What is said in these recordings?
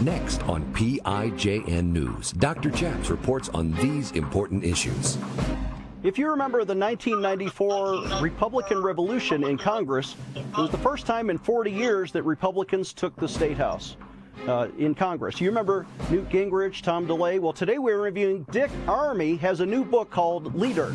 Next on PIJN News, Dr. Chaps reports on these important issues. If you remember the 1994 Republican Revolution in Congress, it was the first time in 40 years that Republicans took the State House. Uh, in Congress. You remember Newt Gingrich, Tom DeLay? Well, today we're reviewing Dick Armey has a new book called Leader.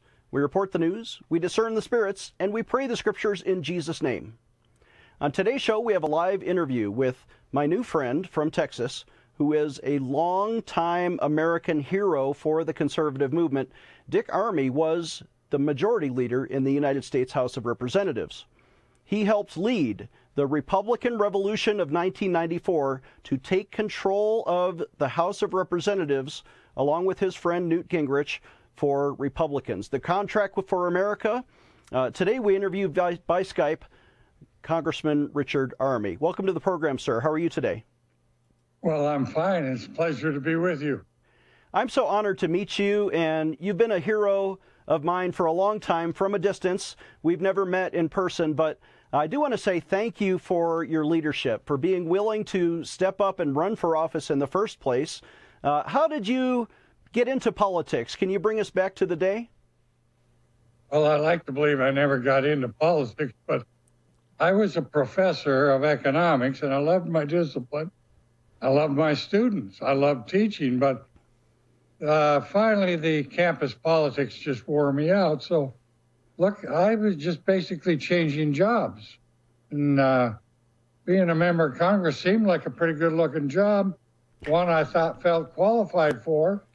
We report the news, we discern the spirits, and we pray the scriptures in Jesus' name. On today's show, we have a live interview with my new friend from Texas, who is a long-time American hero for the conservative movement. Dick Armey was the majority leader in the United States House of Representatives. He helped lead the Republican Revolution of 1994 to take control of the House of Representatives, along with his friend Newt Gingrich, for Republicans. The contract for America. Uh, today we interview by, by Skype Congressman Richard Armey. Welcome to the program, sir. How are you today? Well, I'm fine. It's a pleasure to be with you. I'm so honored to meet you, and you've been a hero of mine for a long time from a distance. We've never met in person, but I do want to say thank you for your leadership, for being willing to step up and run for office in the first place. Uh, how did you get into politics? Can you bring us back to the day? Well, I like to believe I never got into politics, but I was a professor of economics and I loved my discipline. I loved my students. I loved teaching, but uh, finally the campus politics just wore me out. So, look, I was just basically changing jobs. And uh, being a member of Congress seemed like a pretty good looking job, one I thought felt qualified for.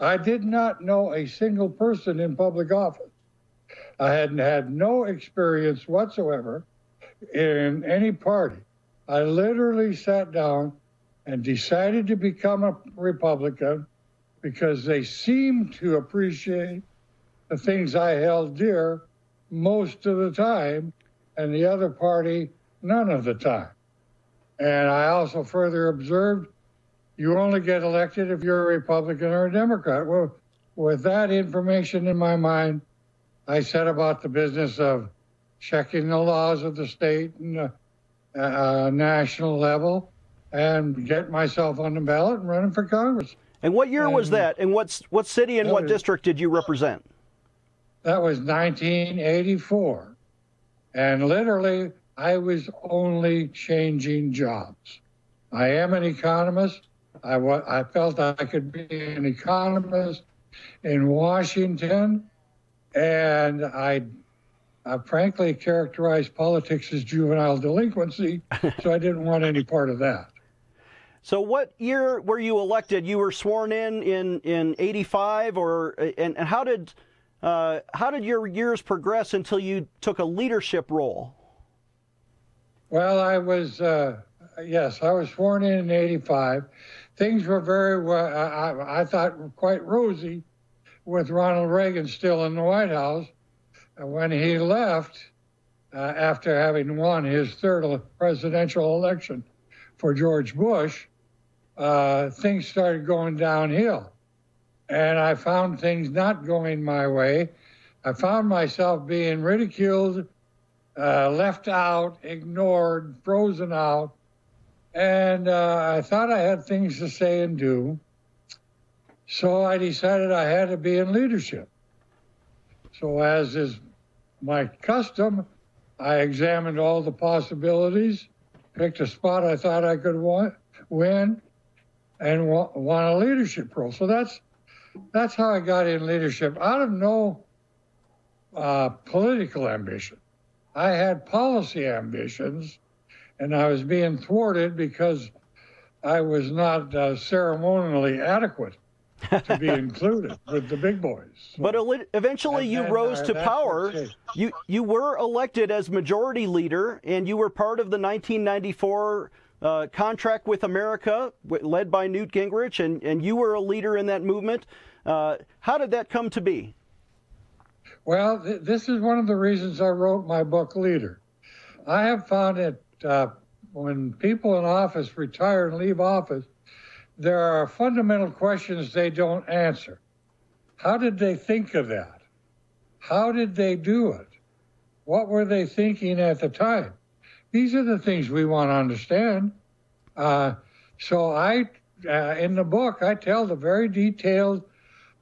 I did not know a single person in public office. I hadn't had no experience whatsoever in any party. I literally sat down and decided to become a Republican because they seemed to appreciate the things I held dear most of the time, and the other party none of the time. And I also further observed you only get elected if you're a Republican or a Democrat. Well, with that information in my mind, I set about the business of checking the laws of the state and uh, uh, national level and get myself on the ballot and running for Congress. And what year and was that? And what's what city and what was, district did you represent? That was 1984. And literally, I was only changing jobs. I am an economist. I, I felt I could be an economist in Washington, and I, I frankly characterized politics as juvenile delinquency, so I didn't want any part of that. So, what year were you elected? You were sworn in in in '85, or and, and how did uh, how did your years progress until you took a leadership role? Well, I was uh, yes, I was sworn in in '85 things were very well, I, I thought, quite rosy with Ronald Reagan still in the White House. When he left, uh, after having won his third presidential election for George Bush, uh, things started going downhill. And I found things not going my way. I found myself being ridiculed, uh, left out, ignored, frozen out and uh, I thought I had things to say and do. So I decided I had to be in leadership. So, as is my custom, I examined all the possibilities, picked a spot I thought I could want, win, and won a leadership role. So that's that's how I got in leadership out of no uh, political ambition. I had policy ambitions and I was being thwarted because I was not uh, ceremonially adequate to be included with the big boys. So, but eventually, you rose to power. You you were elected as majority leader, and you were part of the 1994 uh, Contract with America, led by Newt Gingrich, and, and you were a leader in that movement. Uh, how did that come to be? Well, th- this is one of the reasons I wrote my book, Leader. I have found that uh, when people in office retire and leave office, there are fundamental questions they don't answer. How did they think of that? How did they do it? What were they thinking at the time? These are the things we want to understand. Uh, so I, uh, in the book, I tell the very detailed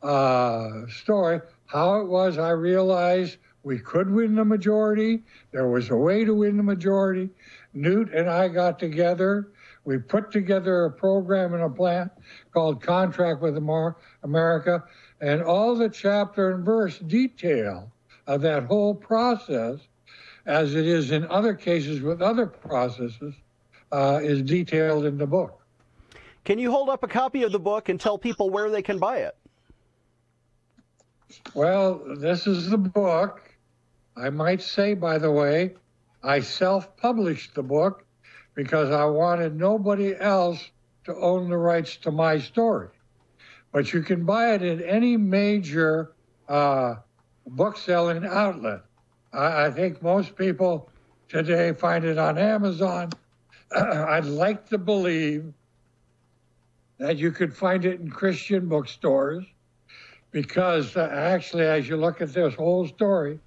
uh, story how it was I realized we could win the majority. There was a way to win the majority. Newt and I got together. We put together a program and a plan called Contract with America, and all the chapter and verse detail of that whole process, as it is in other cases with other processes, uh, is detailed in the book. Can you hold up a copy of the book and tell people where they can buy it? Well, this is the book. I might say, by the way, I self published the book because I wanted nobody else to own the rights to my story. But you can buy it at any major uh, book selling outlet. I, I, think most people today find it on Amazon. I'd like to believe that you could find it in Christian bookstores because uh, actually, as you look at this whole story,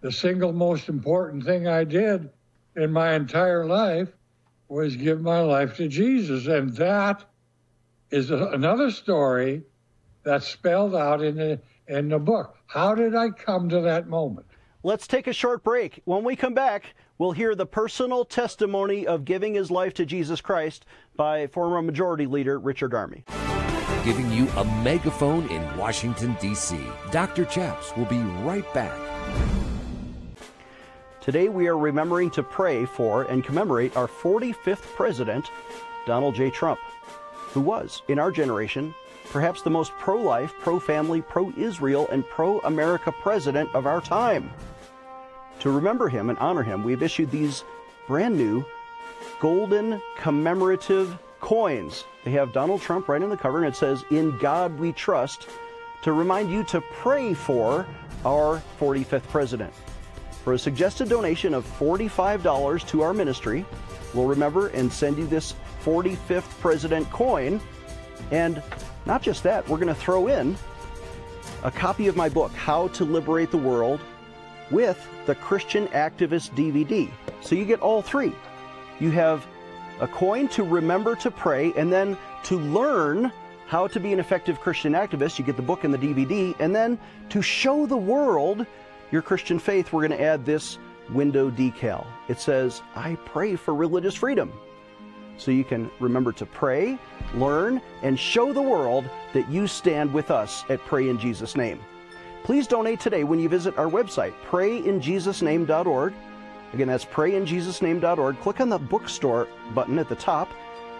the single most important thing I did in my entire life was give my life to Jesus. And that is a, another story that's spelled out in the, in the book. How did I come to that moment? Let's take a short break. When we come back, we'll hear the personal testimony of giving his life to Jesus Christ by former Majority Leader Richard Armey. Giving you a megaphone in Washington, D.C. Dr. Chaps will be right back. Today we are remembering to pray for and commemorate our 45th president, Donald J. Trump, who was, in our generation, perhaps the most pro life, pro family, pro Israel, and pro America president of our time. To remember him and honor him, we've issued these brand new golden commemorative coins. They have Donald Trump right on the cover, and it says, In God We Trust, to remind you to pray for our 45th president. For a suggested donation of $45 to our ministry, we'll remember and send you this 45th President coin. And not just that, we're going to throw in a copy of my book, How to Liberate the World, with the Christian Activist DVD. So you get all three. You have a coin to remember to pray, and then to learn how to be an effective Christian activist, you get the book and the DVD, and then to show the world your Christian faith, we're going to add this window decal. It says, I pray for religious freedom. So you can remember to pray, learn, and show the world that you stand with us at Pray in Jesus' Name. Please donate today when you visit our website, prayinjesusname.org. Again, that's prayinjesusname.org. Click on the bookstore button at the top,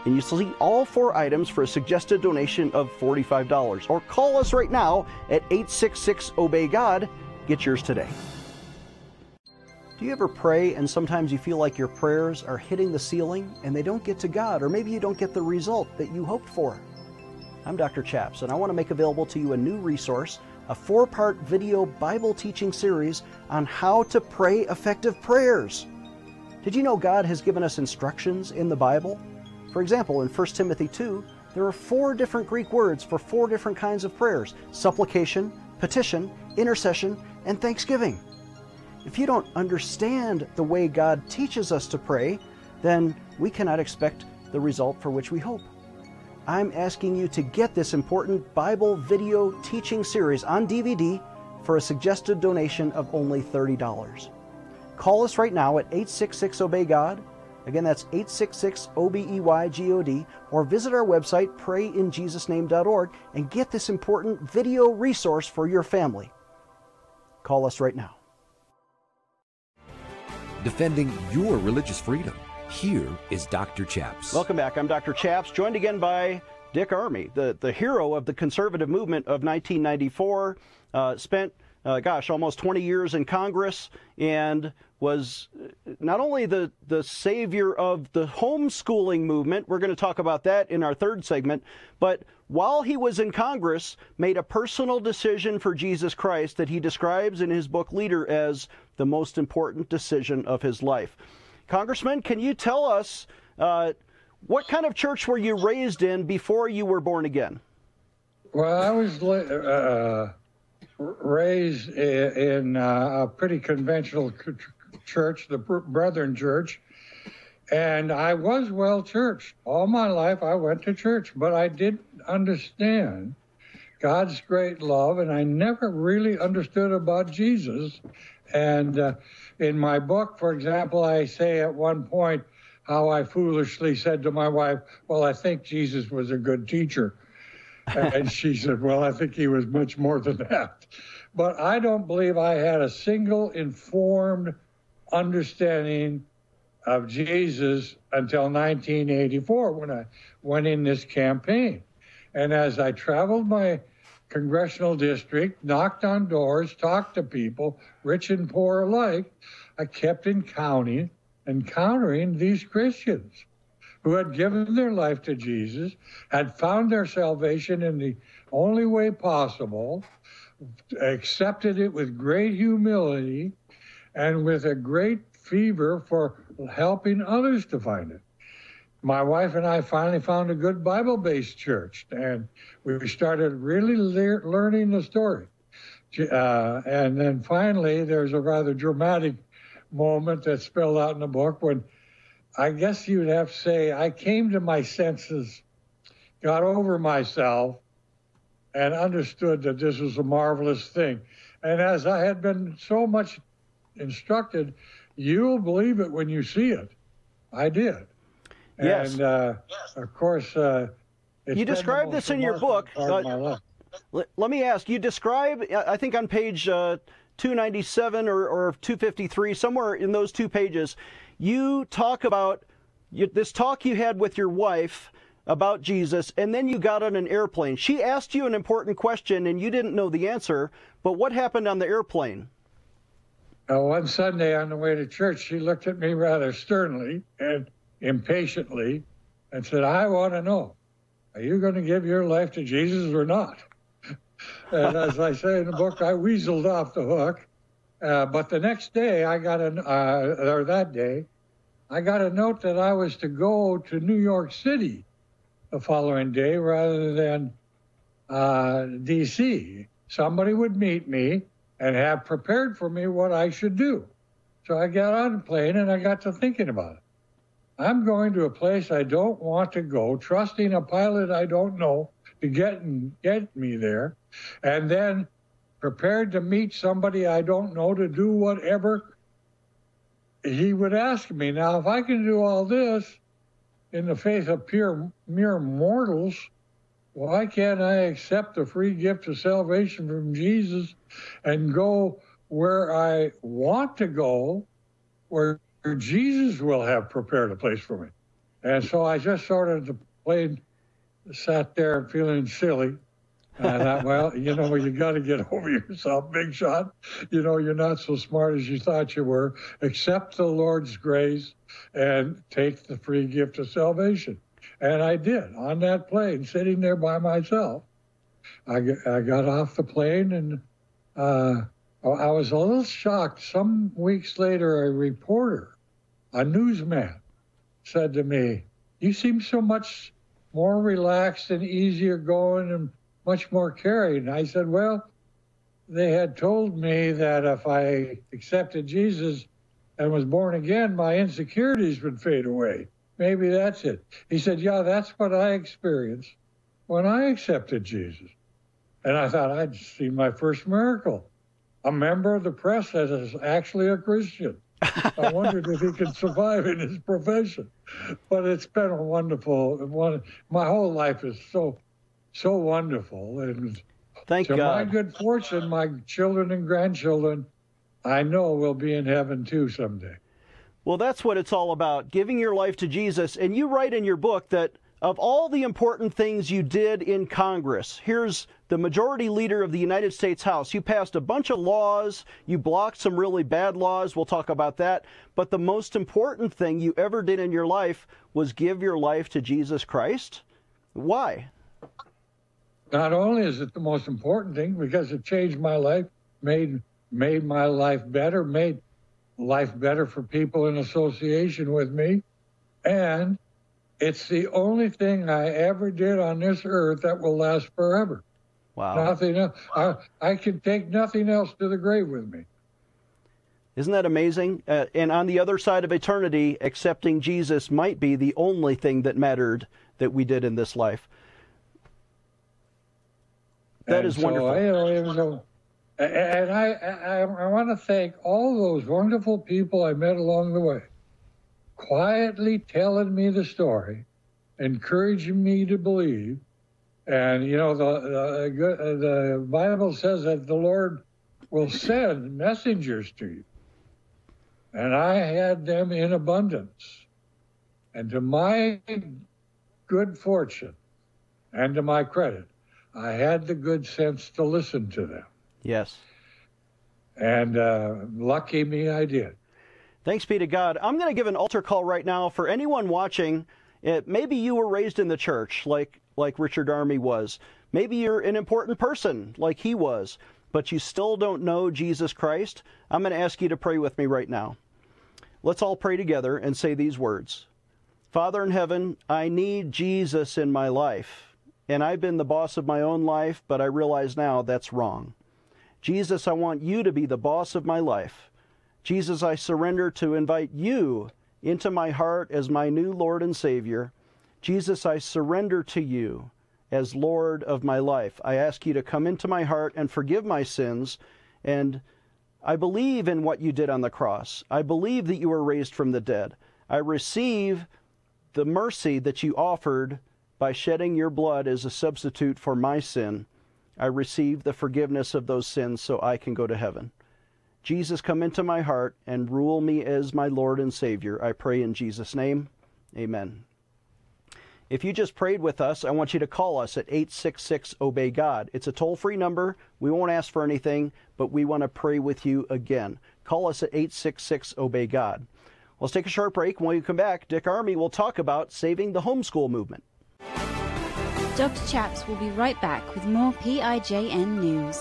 and you see all four items for a suggested donation of $45. Or call us right now at 866 Obey God Get yours today. Do you ever pray and sometimes you feel like your prayers are hitting the ceiling and they don't get to God, or maybe you don't get the result that you hoped for? I'm Dr. Chaps, and I want to make available to you a new resource, a four part video Bible teaching series on how to pray effective prayers. Did you know God has given us instructions in the Bible? For example, in 1 Timothy 2, there are four different Greek words for four different kinds of prayers supplication, petition, intercession, and thanksgiving. If you don't understand the way God teaches us to pray, then we cannot expect the result for which we hope. I'm asking you to get this important Bible video teaching series on DVD for a suggested donation of only $30. Call us right now at 866 Obey God. Again, that's 866 O B E Y G O D, or visit our website, prayinjesusname.org, and get this important video resource for your family. Call us right now. Defending your religious freedom. Here is Dr. Chaps. Welcome back. I'm Dr. Chaps, joined again by Dick Armey, the, the hero of the conservative movement of 1994. Uh, spent uh, gosh, almost 20 years in Congress and was not only the, the savior of the homeschooling movement, we're going to talk about that in our third segment, but while he was in Congress, made a personal decision for Jesus Christ that he describes in his book Leader as the most important decision of his life. Congressman, can you tell us uh, what kind of church were you raised in before you were born again? Well, I was uh, raised in uh, a pretty conventional church, the Brethren Church, and I was well churched. All my life I went to church, but I didn't understand God's great love, and I never really understood about Jesus. And uh, in my book, for example, I say at one point how I foolishly said to my wife, Well, I think Jesus was a good teacher. and she said, Well, I think he was much more than that. But I don't believe I had a single informed understanding of Jesus until 1984 when I went in this campaign. And as I traveled my congressional district, knocked on doors, talked to people, rich and poor alike, I kept encountering, encountering these Christians who had given their life to Jesus, had found their salvation in the only way possible, accepted it with great humility, and with a great fever for helping others to find it. My wife and I finally found a good Bible based church, and we started really le- learning the story. Uh, and then finally, there's a rather dramatic moment that's spelled out in the book when I guess you'd have to say I came to my senses, got over myself, and understood that this was a marvelous thing. And as I had been so much instructed, you'll believe it when you see it. I did. Yes. And uh, of course, uh, you describe this in your book. Uh, let, let, me ask you describe, I think on page uh, 297 or, or 253, somewhere in those two pages, you talk about you, this talk you had with your wife about Jesus, and then you got on an airplane. She asked you an important question, and you didn't know the answer, but what happened on the airplane? Uh, one Sunday on the way to church, she looked at me rather sternly and impatiently and said, I want to know, are you going to give your life to Jesus or not? and as I say in the book, I weaseled off the hook. Uh, but the next day, I got an, uh, or that day, I got a note that I was to go to New York City the following day rather than uh, D.C. Somebody would meet me and have prepared for me what I should do. So I got on the plane and I got to thinking about it. I'm going to a place I don't want to go, trusting a pilot I don't know to get get me there, and then prepared to meet somebody I don't know to do whatever he would ask me. Now, if I can do all this in the face of pure mere mortals, why can't I accept the free gift of salvation from Jesus and go where I want to go, where Jesus will have prepared a place for me? And so I just sort of plane sat there feeling silly. And I thought, well, you know, you got to get over yourself, big shot. You know, you're not so smart as you thought you were. Accept the Lord's grace and take the free gift of salvation. And I did on that plane, sitting there by myself. I, I got off the plane and uh, I was a little shocked. Some weeks later, a reporter, a newsman, said to me, You seem so much more relaxed and easier going and much more caring. I said, Well, they had told me that if I accepted Jesus and was born again, my insecurities would fade away. Maybe that's it. He said, Yeah, that's what I experienced when I accepted Jesus. And I thought I'd seen my first miracle. A member of the press that is actually a Christian. I wondered if he could survive in his profession. But it's been a wonderful one. My whole life is so, so wonderful. And Thank to God. my good fortune, my children and grandchildren, I know will be in heaven too someday. Well, that's what it's all about giving your life to Jesus. And you write in your book that of all the important things you did in Congress, here's the majority leader of the United States House. You passed a bunch of laws, you blocked some really bad laws, we'll talk about that. But the most important thing you ever did in your life was give your life to Jesus Christ. Why? Not only is it the most important thing because it changed my life, made made my life better, made life better for people in association with me, and it's the only thing I ever did on this earth that will last forever. Wow. Nothing else. I, I can take nothing else to the grave with me. Isn't that amazing? Uh, and on the other side of eternity, accepting Jesus might be the only thing that mattered that we did in this life. That and is so, wonderful. You know, it was a, and I, I, I want to thank all those wonderful people I met along the way, quietly telling me the story, encouraging me to believe. And you know, the the, the Bible says that the Lord will send messengers to you, and I had them in abundance. And to my good fortune, and to my credit, I had the good sense to listen to them. Yes. And uh, lucky me, I did. Thanks be to God. I'm going to give an altar call right now for anyone watching. It, maybe you were raised in the church like like Richard Armey was. Maybe you're an important person like he was, but you still don't know Jesus Christ. I'm going to ask you to pray with me right now. Let's all pray together and say these words. Father in heaven, I need Jesus in my life. And I've been the boss of my own life, but I realize now that's wrong. Jesus, I want you to be the boss of my life. Jesus, I surrender to invite you into my heart as my new Lord and Savior. Jesus, I surrender to you as Lord of my life. I ask you to come into my heart and forgive my sins. And I believe in what you did on the cross. I believe that you were raised from the dead. I receive the mercy that you offered by shedding your blood as a substitute for my sin. I receive the forgiveness of those sins so I can go to heaven. Jesus, come into my heart and rule me as my Lord and Savior. I pray in Jesus' name. Amen. If you just prayed with us, I want you to call us at 866 Obey God. It's a toll free number. We won't ask for anything, but we want to pray with you again. Call us at 866 Obey God. Let's take a short break. When we come back, Dick Armey will talk about saving the homeschool movement. Dr. Chaps will be right back with more PIJN news.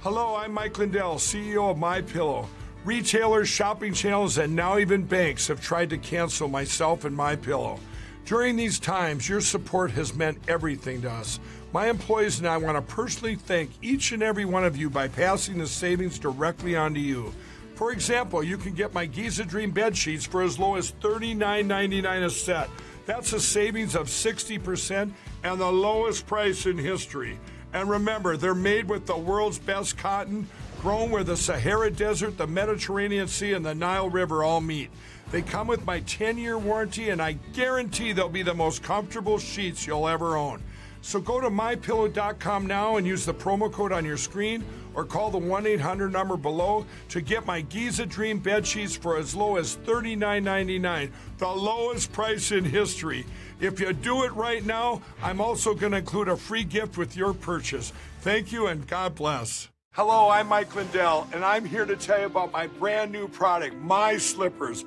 Hello, I'm Mike Lindell, CEO of My Pillow. Retailers, shopping channels, and now even banks have tried to cancel myself and My Pillow. During these times, your support has meant everything to us. My employees and I want to personally thank each and every one of you by passing the savings directly on to you. For example, you can get my Giza Dream bed sheets for as low as $39.99 a set. That's a savings of 60% and the lowest price in history. And remember, they're made with the world's best cotton, grown where the Sahara Desert, the Mediterranean Sea, and the Nile River all meet. They come with my 10 year warranty, and I guarantee they'll be the most comfortable sheets you'll ever own. So go to mypillow.com now and use the promo code on your screen or call the 1 800 number below to get my Giza Dream bed sheets for as low as $39.99, the lowest price in history. If you do it right now, I'm also going to include a free gift with your purchase. Thank you and God bless. Hello, I'm Mike Lindell, and I'm here to tell you about my brand new product, My Slippers.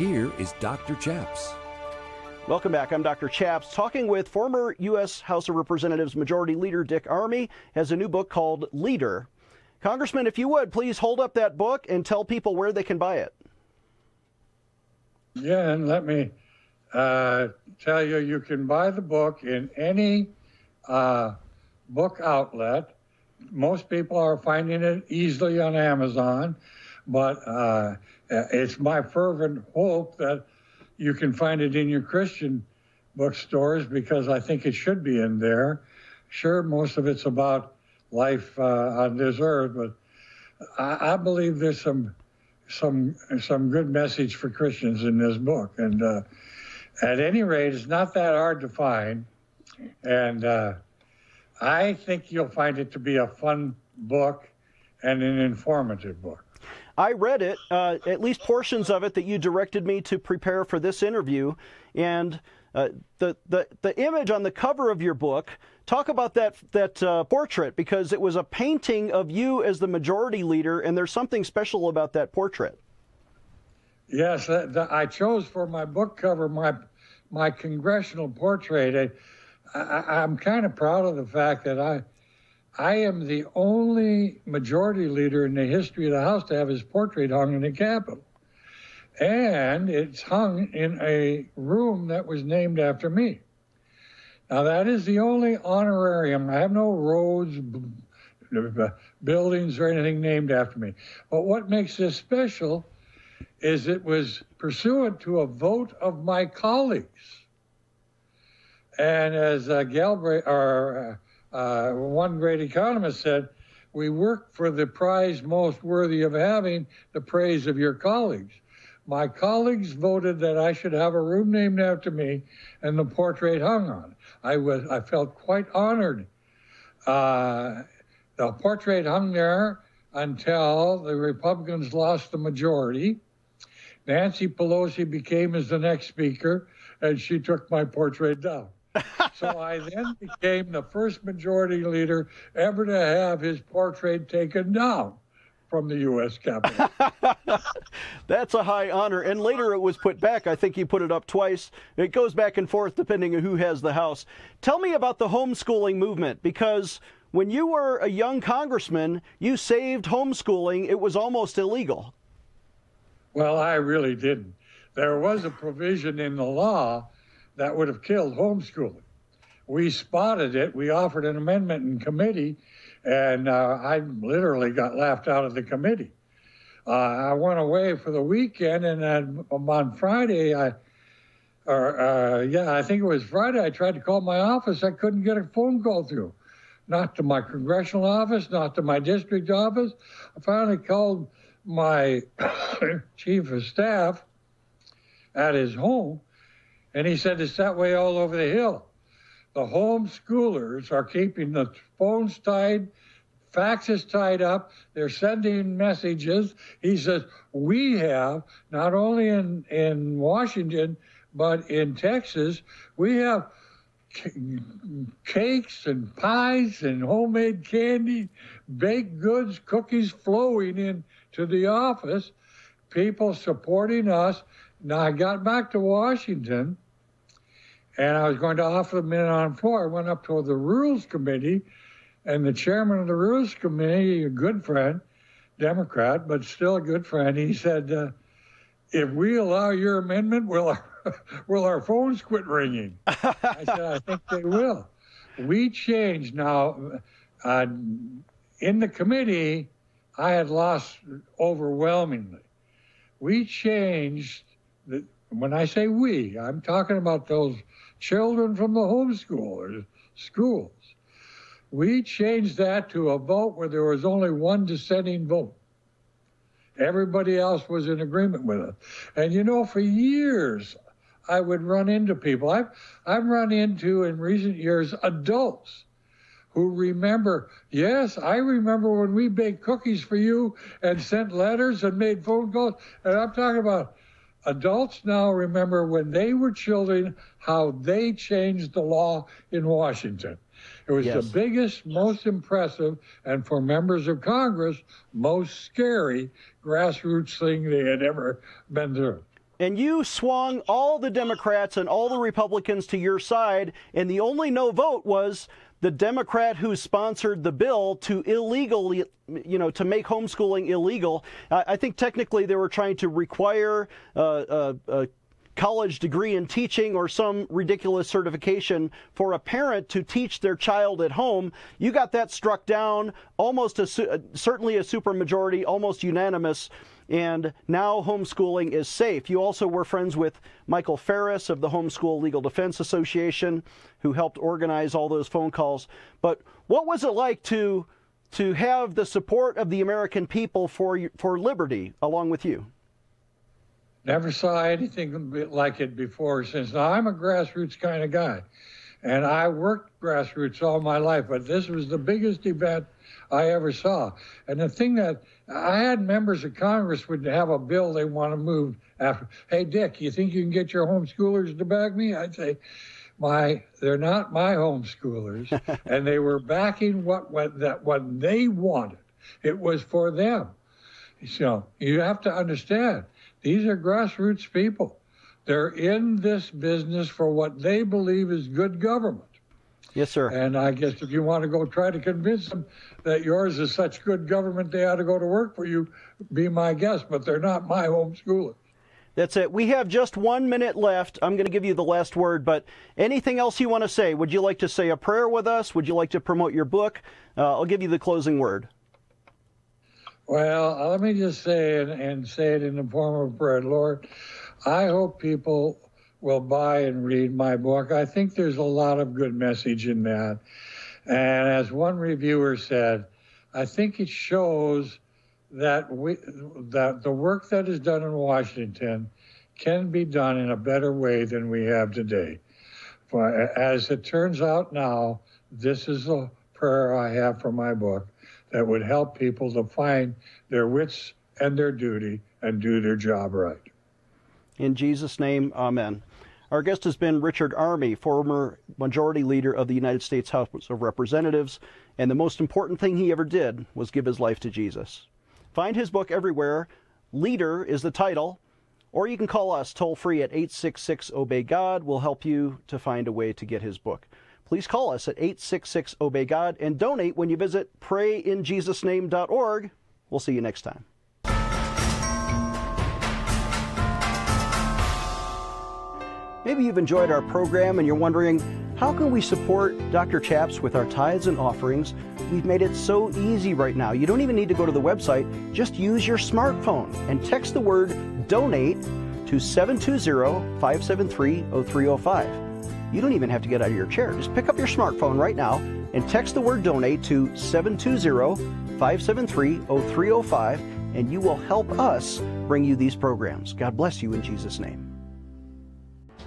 Here is Dr. Chaps. Welcome back. I'm Dr. Chaps, talking with former U.S. House of Representatives Majority Leader Dick Armey. Has a new book called Leader. Congressman, if you would, please hold up that book and tell people where they can buy it. Yeah, and let me uh, tell you, you can buy the book in any uh, book outlet. Most people are finding it easily on Amazon, but uh, it's my fervent hope that you can find it in your Christian bookstores because I think it should be in there. Sure, most of it's about life uh, on this earth, but I, I, believe there's some some some good message for Christians in this book. And uh, at any rate, it's not that hard to find, and uh, I think you'll find it to be a fun book and an informative book. I read it, uh, at least portions of it that you directed me to prepare for this interview, and uh, the the the image on the cover of your book. Talk about that that uh, portrait because it was a painting of you as the majority leader, and there's something special about that portrait. Yes, I chose for my book cover my my congressional portrait. I, I, I'm kind of proud of the fact that I I am the only majority leader in the history of the House to have his portrait hung in the Capitol. And it's hung in a room that was named after me. Now, that is the only honorarium. I have no roads, buildings, or anything named after me. But what makes this special is it was pursuant to a vote of my colleagues. And as uh, Galbraith, or uh, uh, one great economist said, We work for the prize most worthy of having, the praise of your colleagues. My colleagues voted that I should have a room named after me and the portrait hung on. I was I felt quite honored. Uh, the portrait hung there until the Republicans lost the majority. Nancy Pelosi became as the next speaker, and she took my portrait down so I then became the first majority leader ever to have his portrait taken down from the U.S. Capitol. That's a high honor. And later it was put back. I think he put it up twice. It goes back and forth depending on who has the House. Tell me about the homeschooling movement because when you were a young congressman, you saved homeschooling. It was almost illegal. Well, I really didn't. There was a provision in the law that would have killed homeschooling. We spotted it. We offered an amendment in committee, and uh, I literally got laughed out of the committee. Uh, I went away for the weekend, and then on Friday, I, or uh, yeah, I think it was Friday. I tried to call my office. I couldn't get a phone call through, not to my congressional office, not to my district office. I finally called my chief of staff at his home, and he said it's that way all over the hill. The homeschoolers are keeping the phones tied, faxes tied up. They're sending messages. He says, we have, not only in, in Washington, but in Texas, we have cakes and pies and homemade candy, baked goods, cookies flowing into the office, people supporting us. Now, I got back to Washington and I was going to offer the in on floor. I went up to the Rules Committee, and the chairman of the Rules Committee, a good friend, Democrat, but still a good friend, he said, uh, if we allow your amendment, will our, will our phones quit ringing? I said, I think they will. We changed now. Uh, in the committee, I had lost overwhelmingly. We changed, when I say we, I'm talking about those children from the homeschoolers schools. We changed that to a vote where there was only one dissenting vote. Everybody else was in agreement with it. And you know, for years, I would run into people. I've, I've run into in recent years adults who remember, yes, I remember when we baked cookies for you and sent letters and made phone calls. And I'm talking about adults now remember when they were children how they changed the law in Washington. It was yes. the biggest, most impressive, and for members of Congress, most scary grassroots thing they had ever been through. and you swung all the Democrats and all the Republicans to your side, and the only no vote was the Democrat who sponsored the bill to illegally, you know, to make homeschooling illegal. I think technically they were trying to require uh, uh, a college degree in teaching or some ridiculous certification for a parent to teach their child at home. You got that struck down, almost a, certainly a supermajority, almost unanimous and now homeschooling is safe. You also were friends with Michael Farris of the Homeschool Legal Defense Association, who helped organize all those phone calls. But what was it like to to have the support of the American people for for liberty along with you? Never saw anything like it before. Since now I'm a grassroots kind of guy, and I worked grassroots all my life, but this was the biggest event I ever saw. And the thing that I had members of Congress would have a bill they want to move after. Hey, Dick, you think you can get your homeschoolers to back me? I'd say, my they're not my homeschoolers, and they were backing what, what that what they wanted. It was for them. So you have to understand these are grassroots people. They're in this business for what they believe is good government. Yes, sir. And I guess if you want to go try to convince them that yours is such good government they ought to go to work for you, be my guest. But they're not my homeschoolers. That's it. We have just one minute left. I'm going to give you the last word, but anything else you want to say? Would you like to say a prayer with us? Would you like to promote your book? Uh, I'll give you the closing word. Well, let me just say and, and say it in the form of prayer. Lord, I hope people will buy and read my book. I think there's a lot of good message in that. And as one reviewer said, I think it shows that we that the work that is done in Washington can be done in a better way than we have today. For as it turns out now, this is a prayer I have for my book that would help people to find their wits and their duty and do their job right. In Jesus' name, amen. Our guest has been Richard Armey, former Majority Leader of the United States House of Representatives, and the most important thing he ever did was give his life to Jesus. Find his book everywhere. Leader is the title, or you can call us toll free at 866 Obey God. We'll help you to find a way to get his book. Please call us at 866 Obey God and donate when you visit prayinjesusname.org. We'll see you next time. Maybe you've enjoyed our program and you're wondering, how can we support Dr. Chaps with our tithes and offerings? We've made it so easy right now. You don't even need to go to the website. Just use your smartphone and text the word donate to 720-573-0305. You don't even have to get out of your chair. Just pick up your smartphone right now and text the word donate to 720-573-0305 and you will help us bring you these programs. God bless you in Jesus' name.